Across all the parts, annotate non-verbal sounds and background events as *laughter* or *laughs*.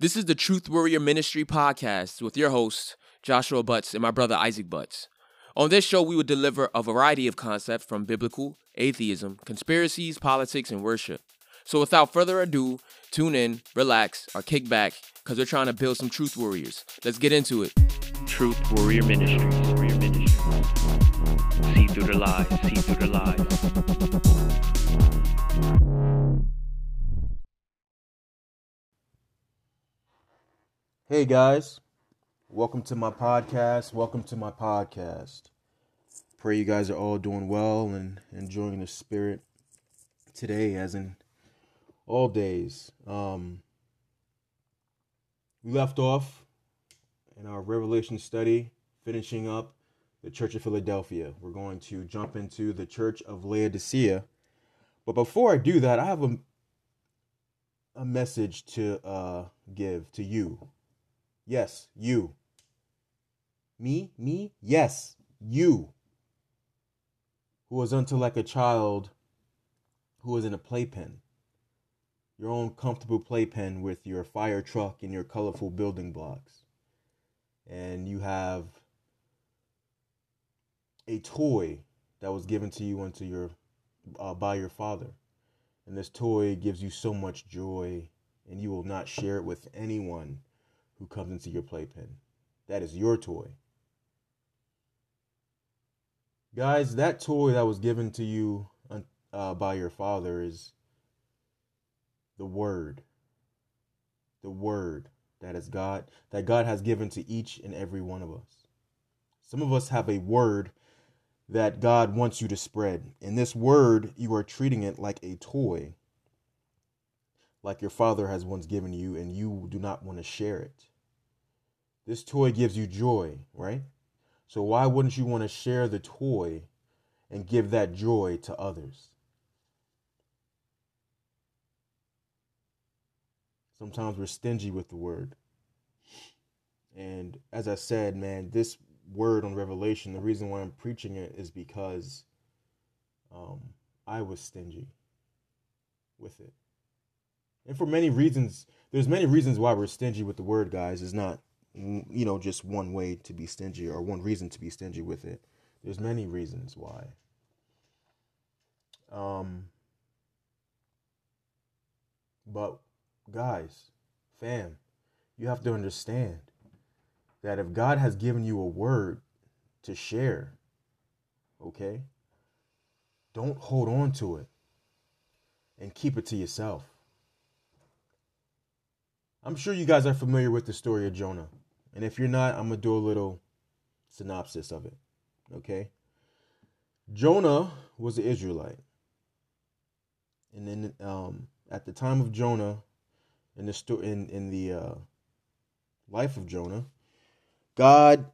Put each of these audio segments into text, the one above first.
This is the Truth Warrior Ministry podcast with your host, Joshua Butts, and my brother Isaac Butts. On this show, we will deliver a variety of concepts from biblical, atheism, conspiracies, politics, and worship. So without further ado, tune in, relax, or kick back, because we're trying to build some truth warriors. Let's get into it. Truth Warrior Ministries. Warrior. See through the lies. See through the lies. Hey guys, welcome to my podcast. Welcome to my podcast. Pray you guys are all doing well and enjoying the spirit today, as in all days. Um, we left off in our Revelation study, finishing up the Church of Philadelphia. We're going to jump into the Church of Laodicea. But before I do that, I have a a message to uh, give to you. Yes, you. Me, me, yes, you. Who was unto like a child who was in a playpen. Your own comfortable playpen with your fire truck and your colorful building blocks. And you have a toy that was given to you unto your uh, by your father. And this toy gives you so much joy and you will not share it with anyone who comes into your playpen. That is your toy. Guys, that toy that was given to you uh, by your father is the word. The word that is God, that God has given to each and every one of us. Some of us have a word that God wants you to spread. In this word, you are treating it like a toy, like your father has once given you, and you do not want to share it. This toy gives you joy, right? So why wouldn't you want to share the toy and give that joy to others? Sometimes we're stingy with the word. And as I said, man, this word on Revelation, the reason why I'm preaching it is because um, I was stingy with it. And for many reasons, there's many reasons why we're stingy with the word, guys. It's not you know, just one way to be stingy or one reason to be stingy with it. There's many reasons why. Um, but guys, fam, you have to understand that if God has given you a word to share, okay, don't hold on to it and keep it to yourself. I'm sure you guys are familiar with the story of Jonah. And if you're not, I'm going to do a little synopsis of it. Okay? Jonah was an Israelite. And then um, at the time of Jonah, in the sto- in in the uh, life of Jonah, God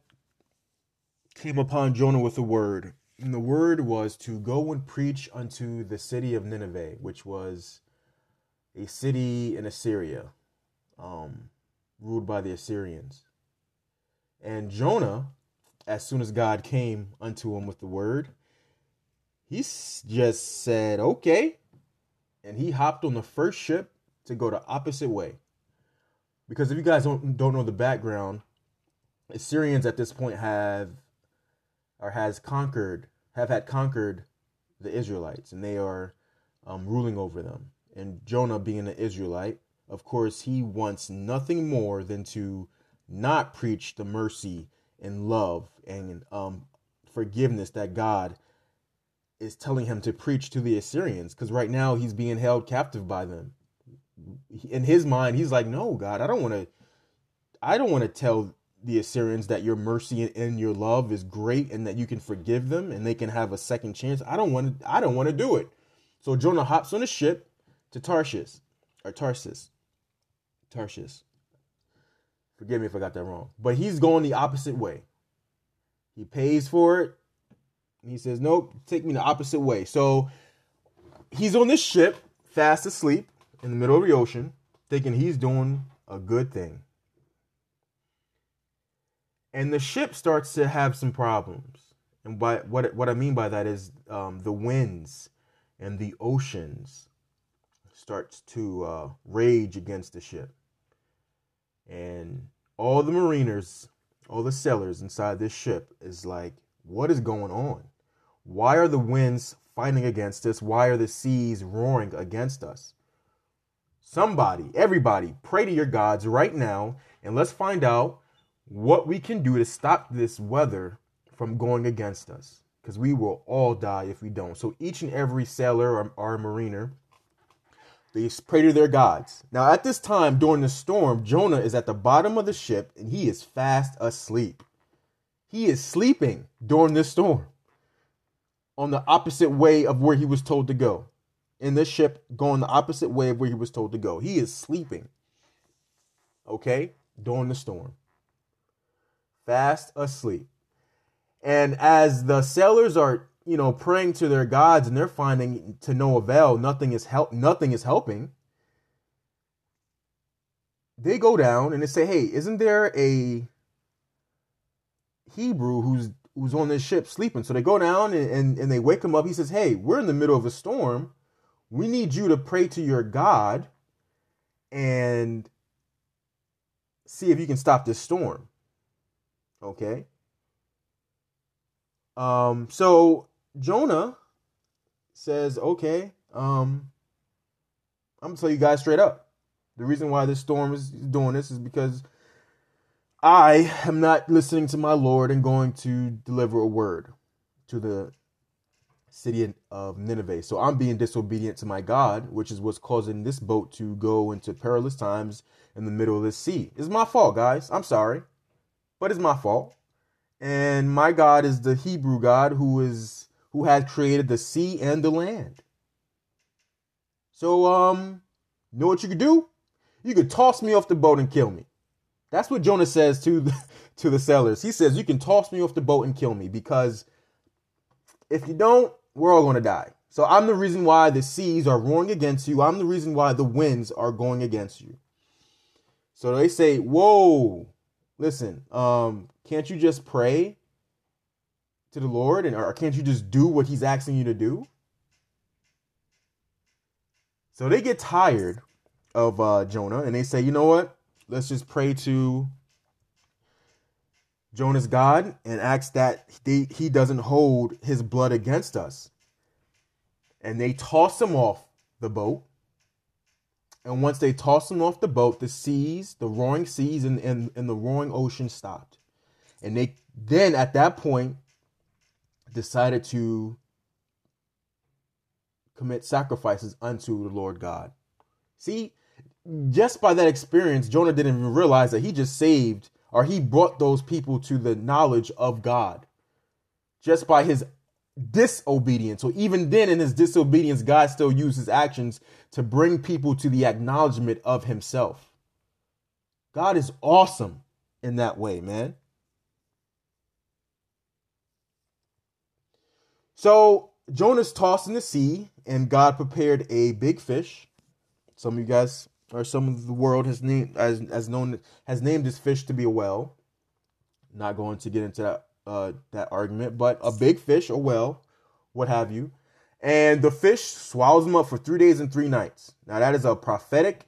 came upon Jonah with a word, and the word was to go and preach unto the city of Nineveh, which was a city in Assyria, um, ruled by the Assyrians. And Jonah, as soon as God came unto him with the word, he just said, okay. And he hopped on the first ship to go the opposite way. Because if you guys don't, don't know the background, Assyrians at this point have or has conquered, have had conquered the Israelites, and they are um, ruling over them. And Jonah, being an Israelite, of course, he wants nothing more than to not preach the mercy and love and um, forgiveness that God is telling him to preach to the Assyrians. Because right now he's being held captive by them. In his mind, he's like, "No, God, I don't want to. I don't want to tell the Assyrians that your mercy and your love is great and that you can forgive them and they can have a second chance. I don't want to. I don't want to do it." So Jonah hops on a ship to Tarshish or Tarsus. Tarshish. Forgive me if I got that wrong. But he's going the opposite way. He pays for it. he says, Nope, take me the opposite way. So he's on this ship, fast asleep in the middle of the ocean, thinking he's doing a good thing. And the ship starts to have some problems. And by what what I mean by that is um, the winds and the oceans starts to uh, rage against the ship And all the mariners, all the sailors inside this ship is like, what is going on? Why are the winds fighting against us? Why are the seas roaring against us? Somebody, everybody, pray to your gods right now and let's find out what we can do to stop this weather from going against us because we will all die if we don't. So each and every sailor or, or mariner, they pray to their gods. Now, at this time during the storm, Jonah is at the bottom of the ship and he is fast asleep. He is sleeping during this storm on the opposite way of where he was told to go. In this ship, going the opposite way of where he was told to go. He is sleeping. Okay? During the storm. Fast asleep. And as the sailors are, you know, praying to their gods and they're finding to no avail, nothing is help nothing is helping. They go down and they say, Hey, isn't there a Hebrew who's who's on this ship sleeping. So they go down and, and, and, they wake him up. He says, Hey, we're in the middle of a storm. We need you to pray to your God and see if you can stop this storm. Okay. Um, so Jonah says, Okay, um, I'm gonna tell you guys straight up. The reason why this storm is doing this is because I am not listening to my Lord and going to deliver a word to the city of Nineveh. So I'm being disobedient to my God, which is what's causing this boat to go into perilous times in the middle of the sea. It's my fault, guys. I'm sorry. But it's my fault. And my God is the Hebrew God who is who has created the sea and the land. So um you know what you could do? You could toss me off the boat and kill me. That's what Jonah says to the, *laughs* to the sailors. He says, "You can toss me off the boat and kill me because if you don't, we're all going to die." So I'm the reason why the seas are roaring against you. I'm the reason why the winds are going against you. So they say, "Whoa, listen, um, can't you just pray to the Lord and or can't you just do what he's asking you to do?" So they get tired of uh, Jonah and they say, "You know what? let's just pray to Jonah's God and ask that he, he doesn't hold his blood against us. And they toss him off the boat. And once they tossed him off the boat, the seas, the roaring seas and, and, and the roaring ocean stopped. And they then at that point decided to commit sacrifices unto the Lord God. See, just by that experience, Jonah didn't even realize that he just saved or he brought those people to the knowledge of God just by his disobedience. So even then, in his disobedience, God still used his actions to bring people to the acknowledgement of himself. God is awesome in that way, man. So Jonah's tossed in the sea, and God prepared a big fish. Some of you guys or some of the world has named as as known has named this fish to be a whale. Not going to get into that uh, that argument, but a big fish, a whale, what have you, and the fish swallows them up for three days and three nights. Now that is a prophetic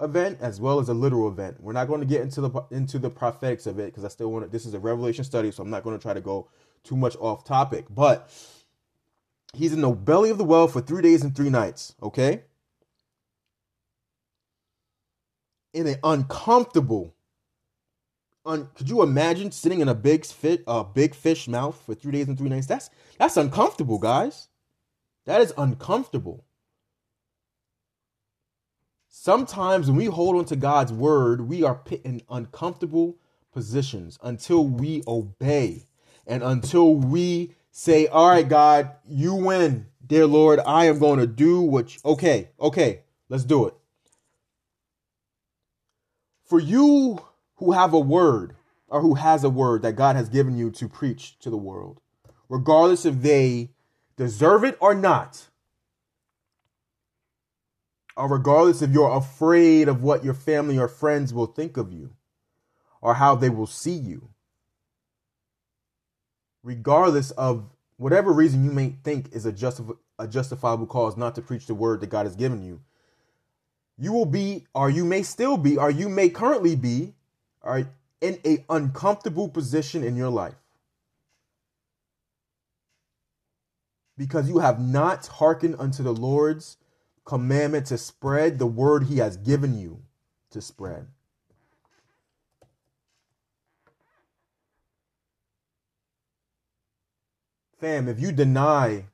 event as well as a literal event. We're not going to get into the into the prophetics of it because I still want to. This is a revelation study, so I'm not going to try to go too much off topic. But he's in the belly of the well for three days and three nights. Okay. in an uncomfortable. Un, could you imagine sitting in a big fit, a big fish mouth for three days and three nights? That's that's uncomfortable, guys. That is uncomfortable. Sometimes when we hold on to God's word, we are put in uncomfortable positions until we obey and until we say, All right, God, you win. Dear Lord, I am going to do what. You, okay, okay, let's do it. For you who have a word or who has a word that God has given you to preach to the world, regardless if they deserve it or not, or regardless if you're afraid of what your family or friends will think of you or how they will see you, regardless of whatever reason you may think is a, a justifiable cause not to preach the word that God has given you, you will be, or you may still be, or you may currently be, or in a uncomfortable position in your life because you have not hearkened unto the Lord's commandment to spread the word he has given you to spread. Fam, if you deny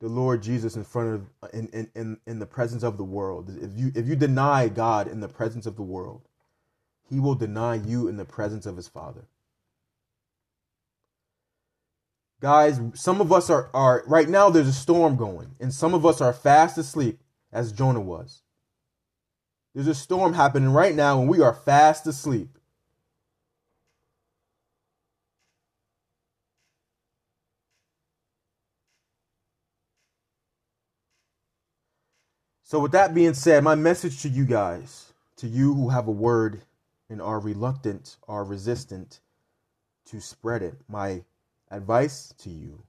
the Lord Jesus in front of in, in, in, in the presence of the world, if you if you deny God in the presence of the world, he will deny you in the presence of his Father. Guys, some of us are, are right now there's a storm going, and some of us are fast asleep, as Jonah was. There's a storm happening right now, and we are fast asleep. So, with that being said, my message to you guys, to you who have a word and are reluctant, are resistant to spread it, my advice to you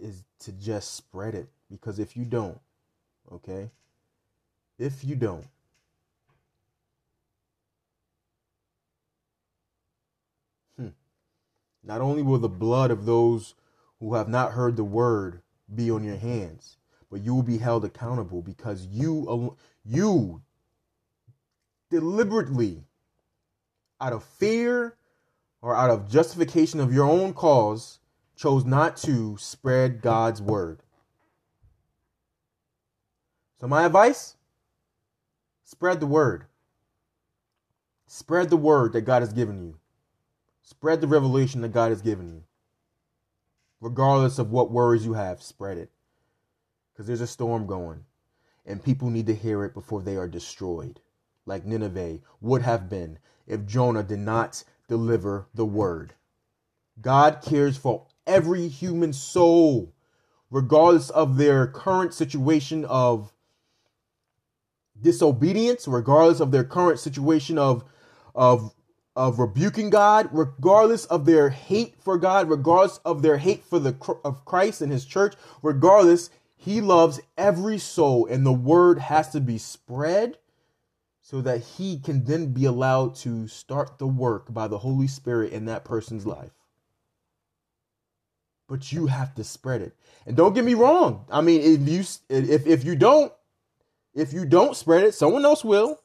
is to just spread it. Because if you don't, okay, if you don't, hmm, not only will the blood of those who have not heard the word be on your hands, but you will be held accountable because you you deliberately out of fear or out of justification of your own cause chose not to spread God's word. So my advice, spread the word. Spread the word that God has given you. Spread the revelation that God has given you regardless of what worries you have, spread it. Because there's a storm going, and people need to hear it before they are destroyed, like Nineveh would have been if Jonah did not deliver the word. God cares for every human soul, regardless of their current situation of disobedience, regardless of their current situation of of of rebuking God, regardless of their hate for God, regardless of their hate for the of Christ and His church, regardless, He loves every soul, and the word has to be spread so that He can then be allowed to start the work by the Holy Spirit in that person's life. But you have to spread it, and don't get me wrong. I mean, if you if if you don't if you don't spread it, someone else will.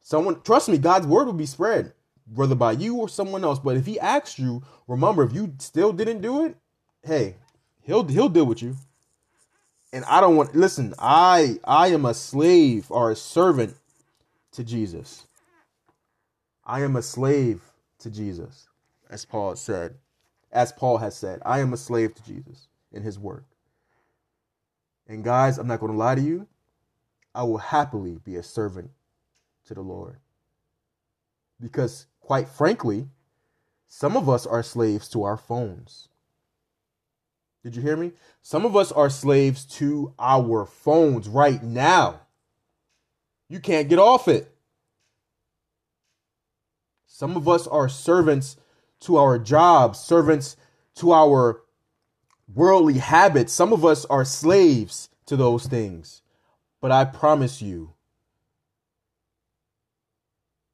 Someone trust me, God's word will be spread whether by you or someone else. But if he asks you, remember, if you still didn't do it, hey, he'll he'll deal with you. And I don't want listen, I I am a slave or a servant to Jesus. I am a slave to Jesus, as Paul said. As Paul has said, I am a slave to Jesus in his work. And guys, I'm not going to lie to you. I will happily be a servant to the Lord. Because quite frankly, some of us are slaves to our phones. Did you hear me? Some of us are slaves to our phones right now. You can't get off it. Some of us are servants to our jobs, servants to our worldly habits. Some of us are slaves to those things. But I promise you,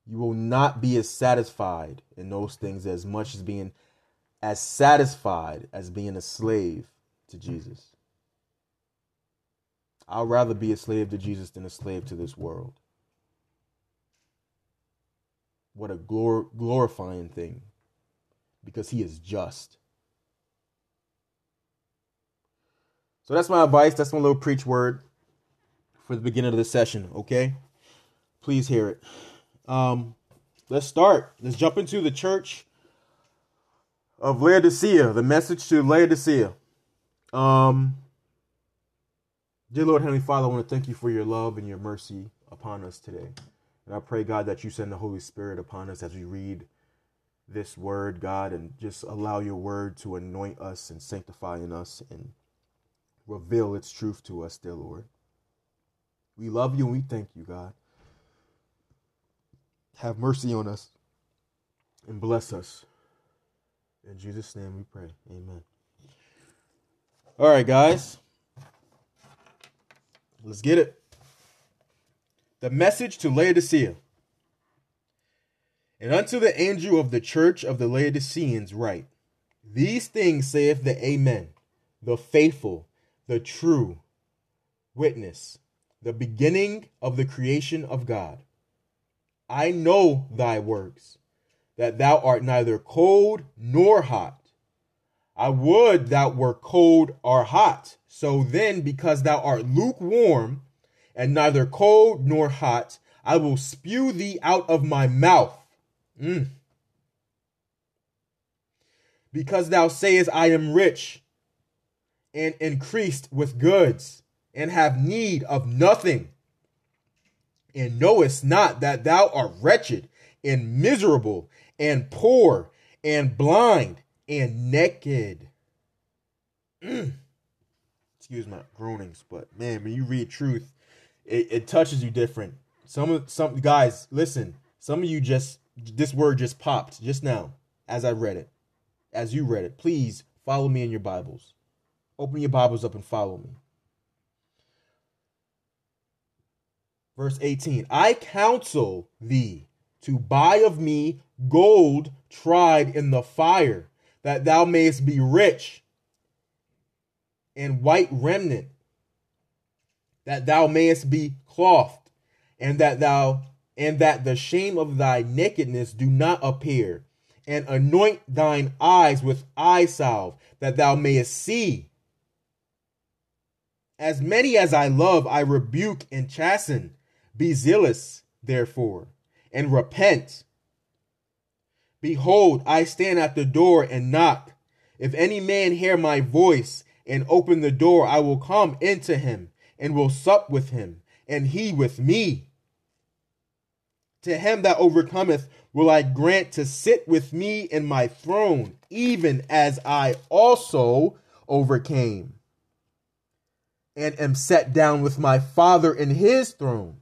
you will not be as satisfied in those things as much as being as satisfied as being a slave to Jesus. I'd rather be a slave to Jesus than a slave to this world. What a glor- glorifying thing because he is just. So that's my advice. That's my little preach word for the beginning of the session, okay? Please hear it. Um, let's start. Let's jump into the church of Laodicea, the message to Laodicea. Um, dear Lord, Heavenly Father, I want to thank you for your love and your mercy upon us today. And I pray, God, that you send the Holy Spirit upon us as we read this word, God, and just allow your word to anoint us and sanctify in us and reveal its truth to us, dear Lord. We love you and we thank you, God. Have mercy on us and bless us. In Jesus' name we pray. Amen. All right, guys. Let's get it. The message to Laodicea. And unto the angel of the church of the Laodiceans write, These things saith the Amen, the faithful, the true witness, the beginning of the creation of God. I know thy works, that thou art neither cold nor hot. I would thou were cold or hot. So then, because thou art lukewarm, and neither cold nor hot, I will spew thee out of my mouth. Mm. Because thou sayest, I am rich and increased with goods, and have need of nothing, and knowest not that thou art wretched and miserable and poor and blind and naked. Mm. Excuse my groanings, but man, when you read truth, it, it touches you different. Some of some guys, listen, some of you just this word just popped just now as I read it. As you read it. Please follow me in your Bibles. Open your Bibles up and follow me. Verse 18 I counsel thee to buy of me gold tried in the fire, that thou mayest be rich, and white remnant, that thou mayest be clothed, and that thou and that the shame of thy nakedness do not appear, and anoint thine eyes with eye salve, that thou mayest see. As many as I love, I rebuke and chasten. Be zealous, therefore, and repent. Behold, I stand at the door and knock. If any man hear my voice and open the door, I will come into him and will sup with him, and he with me. To him that overcometh will I grant to sit with me in my throne, even as I also overcame and am set down with my Father in his throne.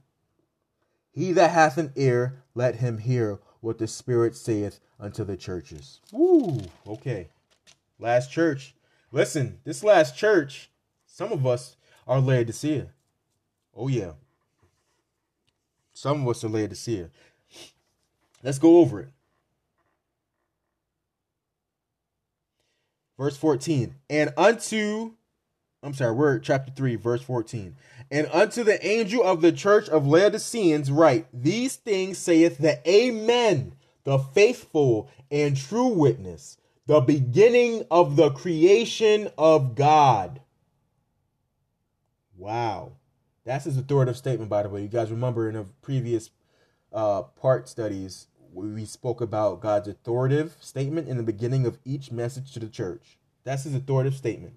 He that hath an ear, let him hear what the Spirit saith unto the churches. Woo! Okay. Last church. Listen, this last church, some of us are Laodicea. Oh, yeah. Some of us are Laodicea. Let's go over it. Verse 14. And unto, I'm sorry, we're chapter 3, verse 14. And unto the angel of the church of Laodiceans write, These things saith the Amen, the faithful and true witness, the beginning of the creation of God. Wow. That's his authoritative statement, by the way. You guys remember in a previous uh, part studies, we spoke about God's authoritative statement in the beginning of each message to the church. That's his authoritative statement.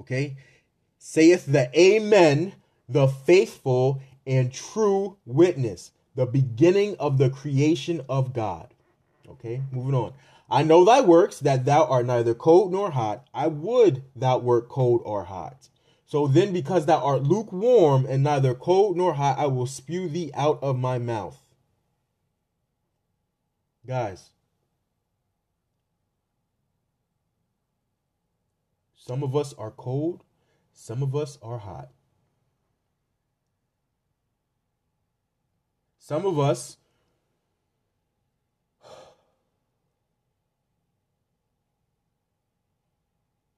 Okay? Saith the Amen, the faithful and true witness, the beginning of the creation of God. Okay, moving on. I know thy works, that thou art neither cold nor hot. I would thou wert cold or hot. So then, because thou art lukewarm and neither cold nor hot, I will spew thee out of my mouth. Guys, some of us are cold, some of us are hot. Some of us *sighs*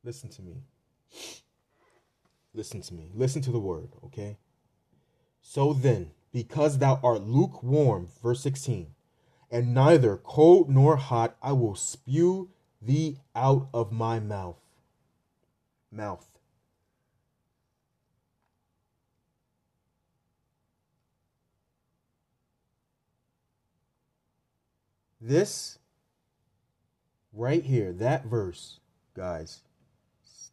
listen to me. *sighs* Listen to me. Listen to the word, okay? So then, because thou art lukewarm, verse 16, and neither cold nor hot, I will spew thee out of my mouth. Mouth. This right here, that verse, guys,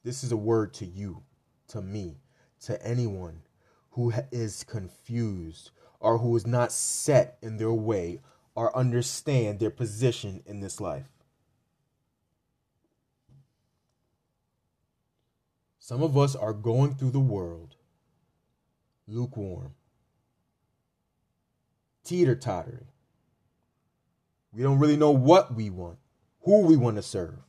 this is a word to you to me, to anyone who is confused or who is not set in their way or understand their position in this life. Some of us are going through the world lukewarm, teeter tottering. We don't really know what we want, who we want to serve.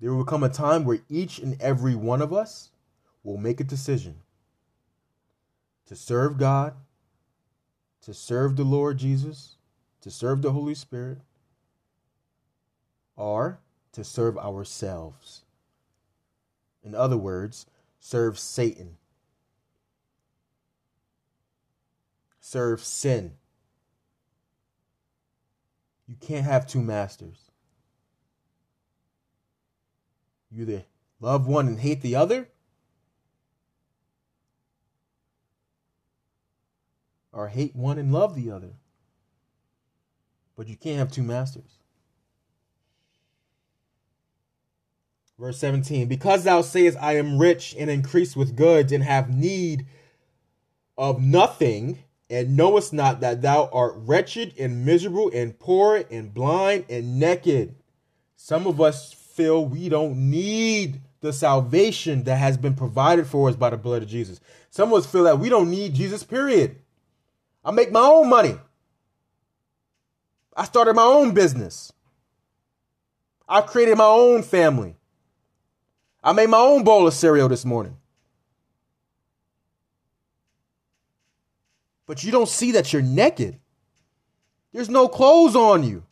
There will come a time where each and every one of us will make a decision to serve God, to serve the Lord Jesus, to serve the Holy Spirit, or to serve ourselves. In other words, serve Satan, serve sin. You can't have two masters. You either love one and hate the other, or hate one and love the other. But you can't have two masters. Verse 17 Because thou sayest, I am rich and increase with goods and have need of nothing, and knowest not that thou art wretched and miserable and poor and blind and naked. Some of us feel we don't need the salvation that has been provided for us by the blood of Jesus. Some of us feel that we don't need Jesus, period. I make my own money. I started my own business. I created my own family. I made my own bowl of cereal this morning. But you don't see that you're naked. There's no clothes on you.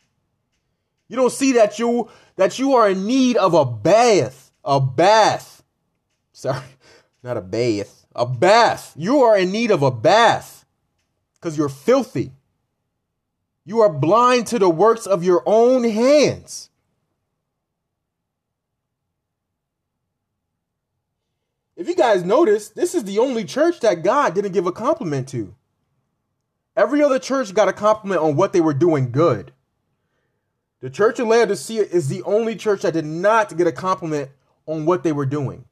You don't see that you that you are in need of a bath. A bath. Sorry, *laughs* not a bath. A bath. You are in need of a bath because you're filthy. You are blind to the works of your own hands. If you guys notice, this is the only church that God didn't give a compliment to. Every other church got a compliment on what they were doing good. The church of Laodicea is the only church that did not get a compliment on what they were doing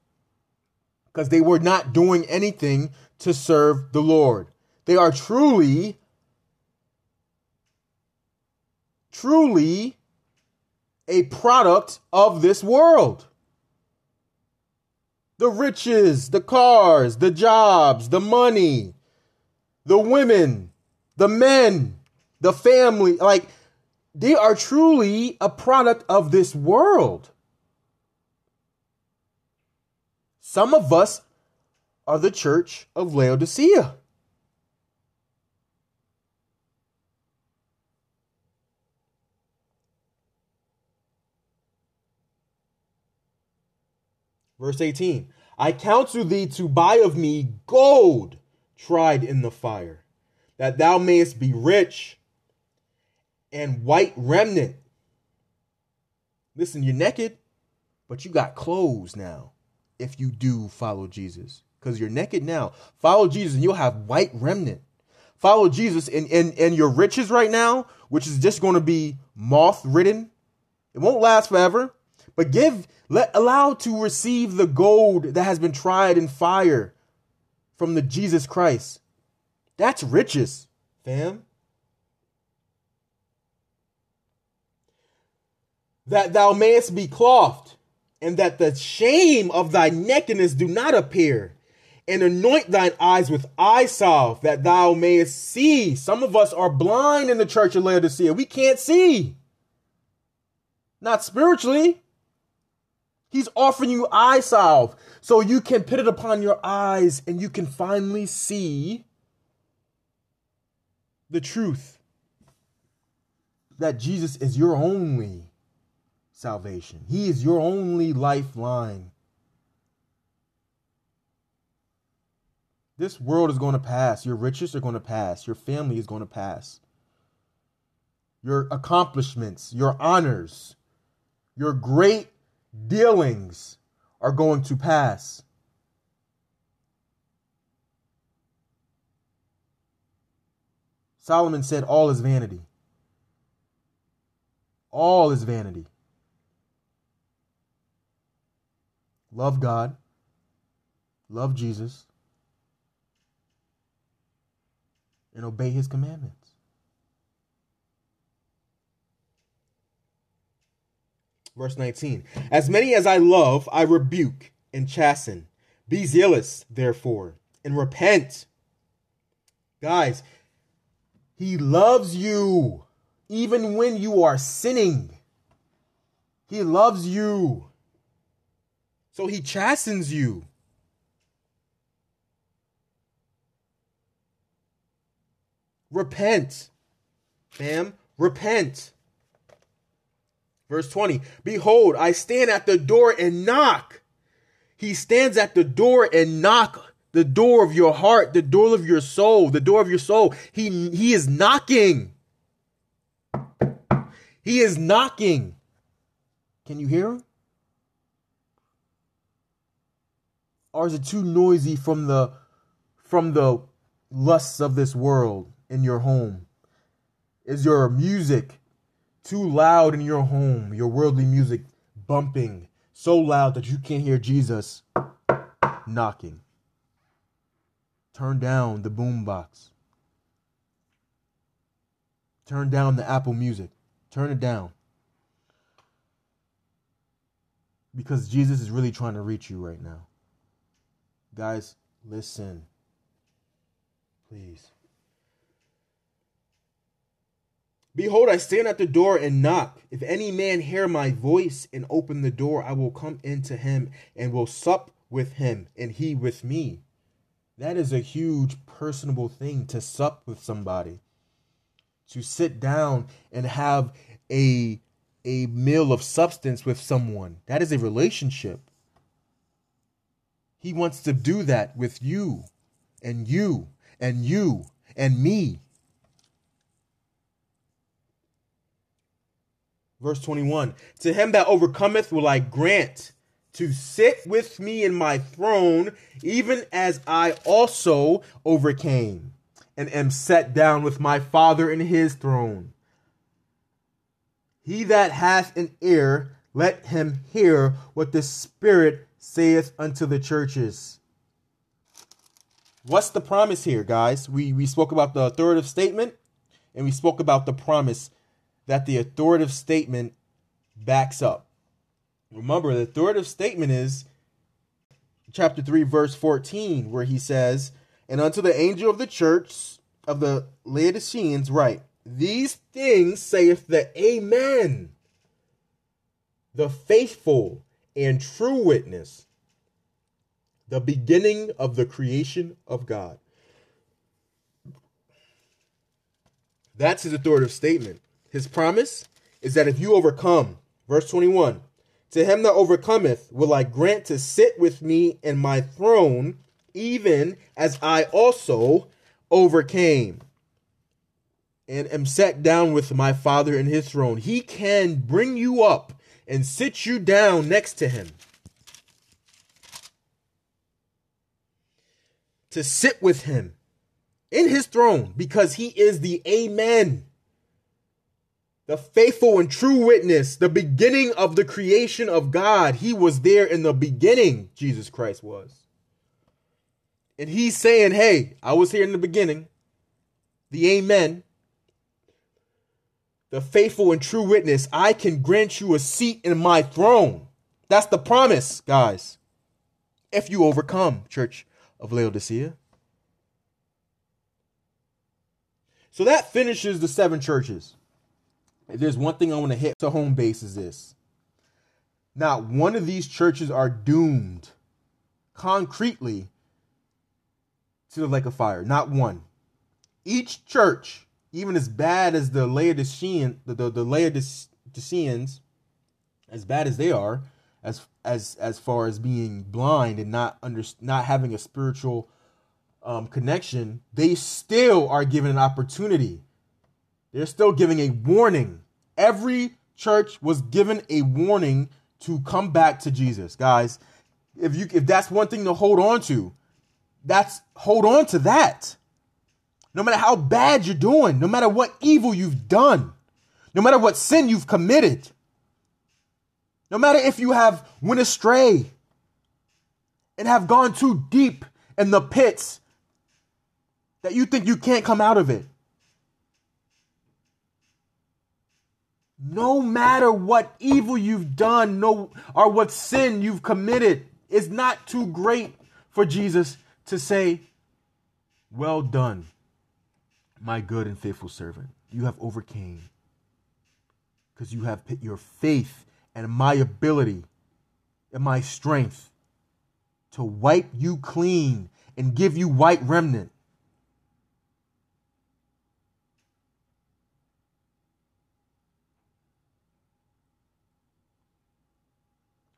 because they were not doing anything to serve the Lord. They are truly, truly a product of this world. The riches, the cars, the jobs, the money, the women, the men, the family, like they are truly a product of this world. Some of us are the church of Laodicea. Verse 18 I counsel thee to buy of me gold tried in the fire, that thou mayest be rich, and white remnant. Listen, you're naked, but you got clothes now if you do follow Jesus. Because you're naked now. Follow Jesus and you'll have white remnant. Follow Jesus and, and, and your riches right now, which is just going to be moth ridden. It won't last forever. But give, let allow to receive the gold that has been tried in fire from the Jesus Christ. That's riches, fam. That thou mayest be clothed, and that the shame of thy nakedness do not appear, and anoint thine eyes with eye salve, that thou mayest see. Some of us are blind in the church of Laodicea. We can't see. Not spiritually. He's offering you eye salve so you can put it upon your eyes and you can finally see the truth that Jesus is your only salvation. He is your only lifeline. This world is going to pass. Your riches are going to pass. Your family is going to pass. Your accomplishments, your honors, your great dealings are going to pass. Solomon said, All is vanity. All is vanity. Love God. Love Jesus. And obey his commandments. Verse 19 As many as I love, I rebuke and chasten. Be zealous, therefore, and repent. Guys, he loves you even when you are sinning. He loves you. So he chastens you. Repent. Fam, repent. Verse 20 Behold, I stand at the door and knock. He stands at the door and knock the door of your heart, the door of your soul, the door of your soul. He, he is knocking. He is knocking. Can you hear him? Or is it too noisy from the from the lusts of this world in your home? Is your music too loud in your home? Your worldly music bumping so loud that you can't hear Jesus knocking. Turn down the boombox. Turn down the Apple Music. Turn it down. Because Jesus is really trying to reach you right now. Guys, listen. Please. Behold, I stand at the door and knock. If any man hear my voice and open the door, I will come into him and will sup with him, and he with me. That is a huge personable thing to sup with somebody. To sit down and have a a meal of substance with someone. That is a relationship. He wants to do that with you and you and you and me. Verse 21 To him that overcometh will I grant to sit with me in my throne, even as I also overcame and am set down with my Father in his throne. He that hath an ear, let him hear what the Spirit saith unto the churches. What's the promise here, guys? We, we spoke about the authoritative statement and we spoke about the promise that the authoritative statement backs up. Remember, the authoritative statement is chapter 3, verse 14, where he says, And unto the angel of the church of the Laodiceans, write, These things saith the Amen, the faithful and true witness, the beginning of the creation of God. That's his authoritative statement. His promise is that if you overcome, verse 21, to him that overcometh will I grant to sit with me in my throne, even as I also overcame and am set down with my Father in his throne. He can bring you up and sit you down next to him. To sit with him in his throne because he is the Amen the faithful and true witness, the beginning of the creation of God. He was there in the beginning, Jesus Christ was. And he's saying, Hey, I was here in the beginning. The Amen. The faithful and true witness, I can grant you a seat in my throne. That's the promise, guys. If you overcome, Church of Laodicea. So that finishes the seven churches if there's one thing I want to hit to home base is this. Not one of these churches are doomed concretely to the lake of fire. Not one. Each church, even as bad as the Laodicean, the, the, the Laodiceans, as bad as they are, as as as far as being blind and not under not having a spiritual um, connection, they still are given an opportunity they're still giving a warning. Every church was given a warning to come back to Jesus, guys. If you if that's one thing to hold on to, that's hold on to that. No matter how bad you're doing, no matter what evil you've done, no matter what sin you've committed, no matter if you have went astray and have gone too deep in the pits that you think you can't come out of it. No matter what evil you've done, no or what sin you've committed, it's not too great for Jesus to say, "Well done, my good and faithful servant. You have overcame because you have put your faith and my ability and my strength to wipe you clean and give you white remnant.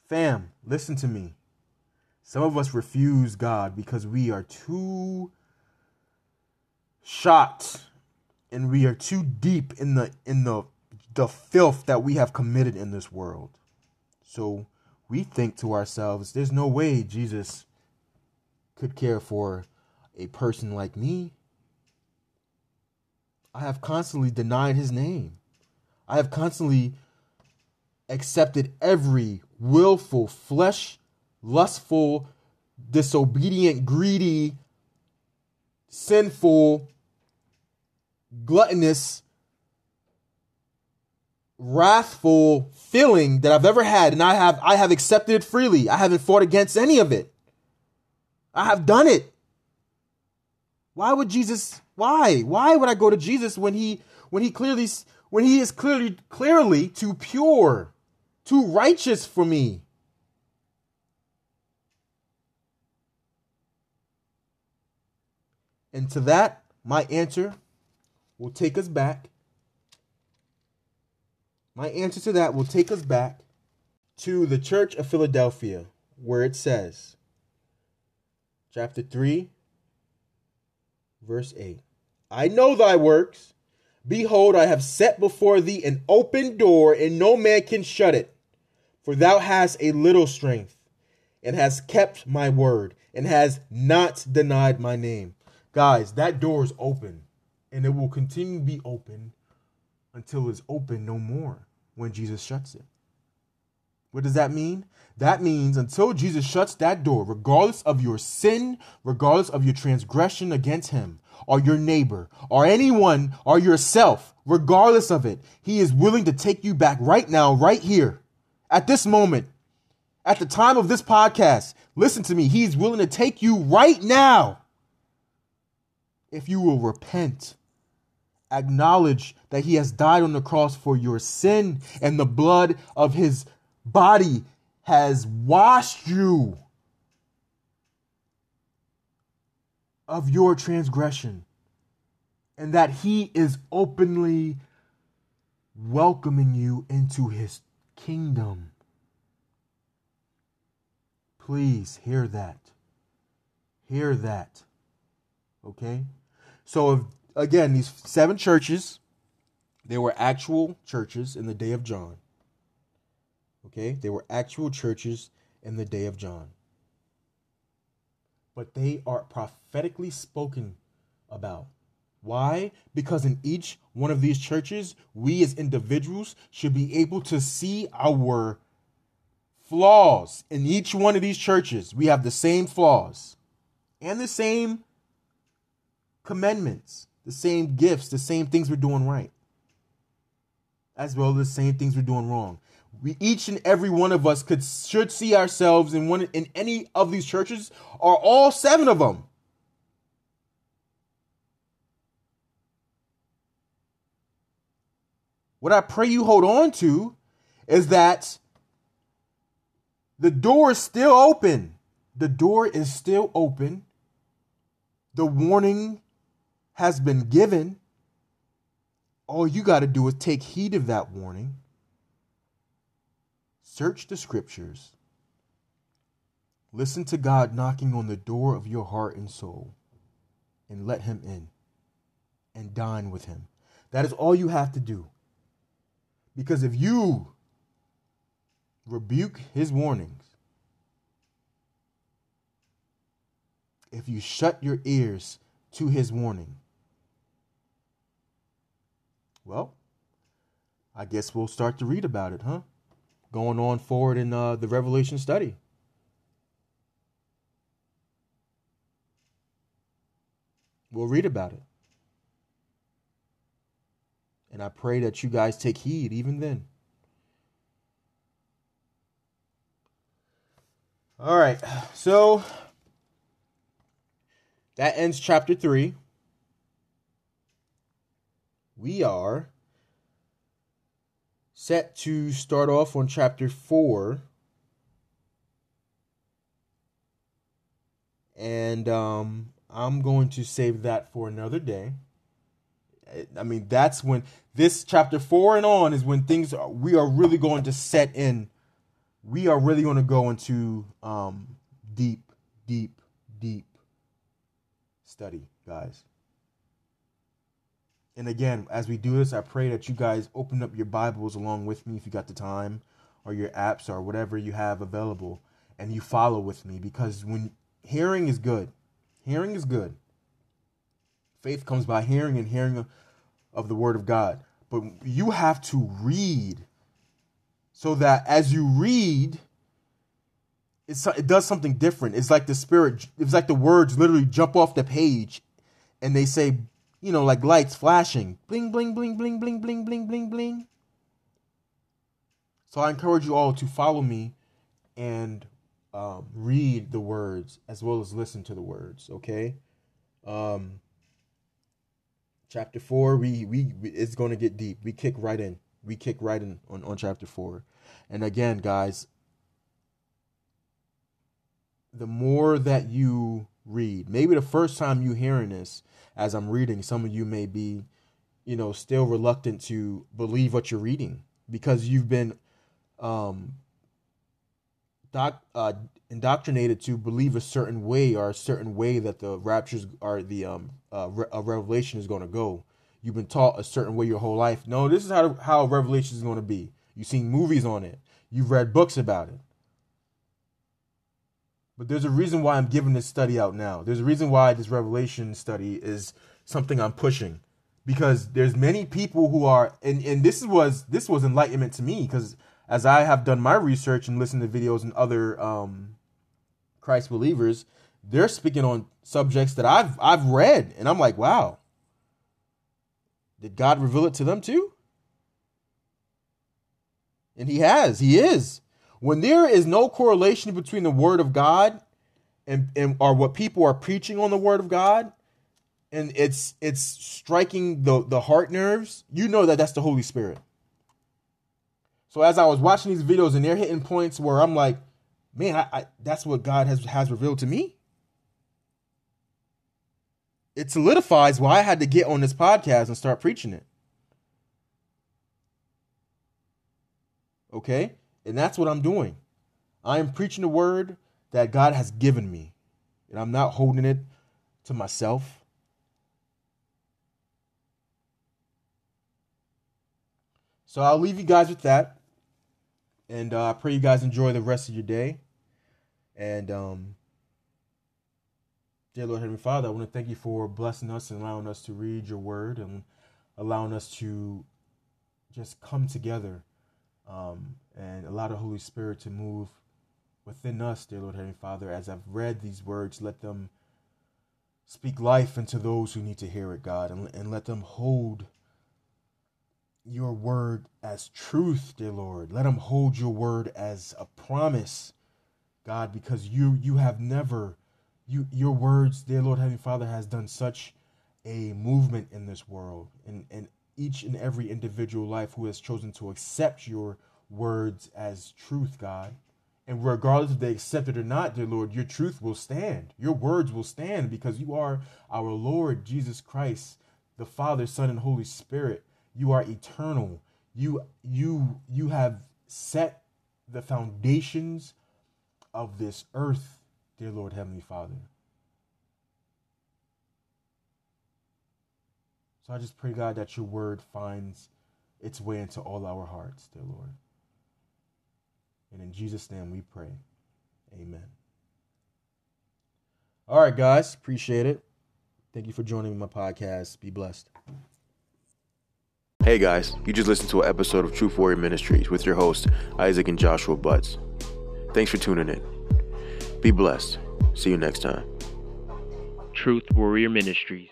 Fam, listen to me. Some of us refuse God because we are too shot and we are too deep in the in the the filth that we have committed in this world. So we think to ourselves, there's no way Jesus could care for a person like me. I have constantly denied his name. I have constantly accepted every willful, flesh, lustful, disobedient, greedy, sinful, gluttonous, wrathful feeling that I've ever had, and I have I have accepted it freely. I haven't fought against any of it. I have done it. Why would Jesus why? Why would I go to Jesus when he when he clearly when he is clearly clearly too pure, too righteous for me? And to that, my answer will take us back. My answer to that will take us back to the Church of Philadelphia, where it says, chapter 3, verse 8 I know thy works. Behold, I have set before thee an open door, and no man can shut it. For thou hast a little strength, and hast kept my word, and has not denied my name. Guys, that door is open and it will continue to be open until it's open no more when Jesus shuts it. What does that mean? That means until Jesus shuts that door, regardless of your sin, regardless of your transgression against him, or your neighbor, or anyone, or yourself, regardless of it, he is willing to take you back right now, right here, at this moment, at the time of this podcast. Listen to me. He's willing to take you right now if you will repent acknowledge that he has died on the cross for your sin and the blood of his body has washed you of your transgression and that he is openly welcoming you into his kingdom. Please hear that. Hear that. Okay? So if again, these seven churches, they were actual churches in the day of John. Okay? They were actual churches in the day of John. But they are prophetically spoken about. Why? Because in each one of these churches, we as individuals should be able to see our flaws. In each one of these churches, we have the same flaws and the same commandments the same gifts, the same things we're doing right, as well as the same things we're doing wrong. We each and every one of us could should see ourselves in one in any of these churches or all seven of them. What I pray you hold on to is that the door is still open. The door is still open. The warning has been given, all you got to do is take heed of that warning, search the scriptures, listen to God knocking on the door of your heart and soul, and let Him in and dine with Him. That is all you have to do. Because if you rebuke His warnings, if you shut your ears to His warning, well, I guess we'll start to read about it, huh? Going on forward in uh, the Revelation study. We'll read about it. And I pray that you guys take heed even then. All right. So that ends chapter 3. We are set to start off on chapter 4. And um, I'm going to save that for another day. I mean, that's when this chapter four and on is when things are, we are really going to set in. We are really going to go into um, deep, deep, deep study, guys. And again, as we do this, I pray that you guys open up your Bibles along with me if you got the time, or your apps, or whatever you have available, and you follow with me because when hearing is good, hearing is good. Faith comes by hearing, and hearing of, the Word of God. But you have to read so that as you read, it's, it does something different. It's like the spirit, it's like the words literally jump off the page and they say, you know, like lights flashing. Bling, bling, bling, bling, bling, bling, bling, bling, bling. So I encourage you all to follow me and um, read the words as well as listen to the words, okay? Um, chapter four, we, we, it's going to get deep. We kick right in. We kick right in on, on chapter four. And again, guys, the more that you read, maybe the first time you hearing this as I'm reading, some of you may be, you know, still reluctant to believe what you're reading because you've been um doc, uh, indoctrinated to believe a certain way or a certain way that the raptures are the um uh, re- a revelation is going to go. You've been taught a certain way your whole life. No, this is how how revelation is going to be. You've seen movies on it. You've read books about it. But there's a reason why I'm giving this study out now. There's a reason why this revelation study is something I'm pushing because there's many people who are and and this was this was enlightenment to me because as I have done my research and listened to videos and other um, Christ believers, they're speaking on subjects that I've I've read, and I'm like, wow. Did God reveal it to them too? And He has. He is. When there is no correlation between the Word of God and and or what people are preaching on the Word of God, and it's it's striking the the heart nerves, you know that that's the Holy Spirit. So as I was watching these videos and they're hitting points where I'm like, man, I, I, that's what God has has revealed to me. It solidifies why I had to get on this podcast and start preaching it. Okay? And that's what I'm doing. I am preaching the word that God has given me. And I'm not holding it to myself. So I'll leave you guys with that. And uh, I pray you guys enjoy the rest of your day. And um, dear Lord Heavenly Father, I want to thank you for blessing us and allowing us to read your word and allowing us to just come together um, and allow the Holy Spirit to move within us, dear Lord Heavenly Father. As I've read these words, let them speak life into those who need to hear it, God, and, and let them hold your word as truth, dear Lord. Let them hold your word as a promise, God, because you you have never you your words, dear Lord Heavenly Father, has done such a movement in this world and, and each and every individual life who has chosen to accept your words as truth, God. And regardless if they accept it or not, dear Lord, your truth will stand. Your words will stand because you are our Lord Jesus Christ, the Father, Son, and Holy Spirit. You are eternal. You you you have set the foundations of this earth, dear Lord Heavenly Father. So I just pray, God, that your word finds its way into all our hearts, dear Lord. And in Jesus' name we pray. Amen. All right, guys. Appreciate it. Thank you for joining my podcast. Be blessed. Hey guys, you just listened to an episode of Truth Warrior Ministries with your hosts, Isaac and Joshua Butts. Thanks for tuning in. Be blessed. See you next time. Truth Warrior Ministries.